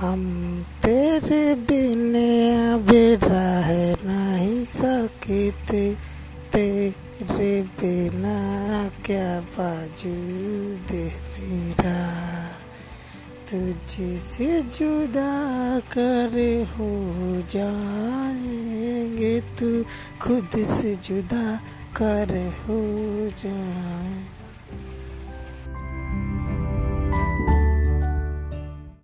हम तेरे बिन अब रह नहीं सकते। तेरे बिना क्या बाजूद मेरा? तुझसे जुदा कर हो जाएँगे, तू खुद से जुदा कर हो जाए।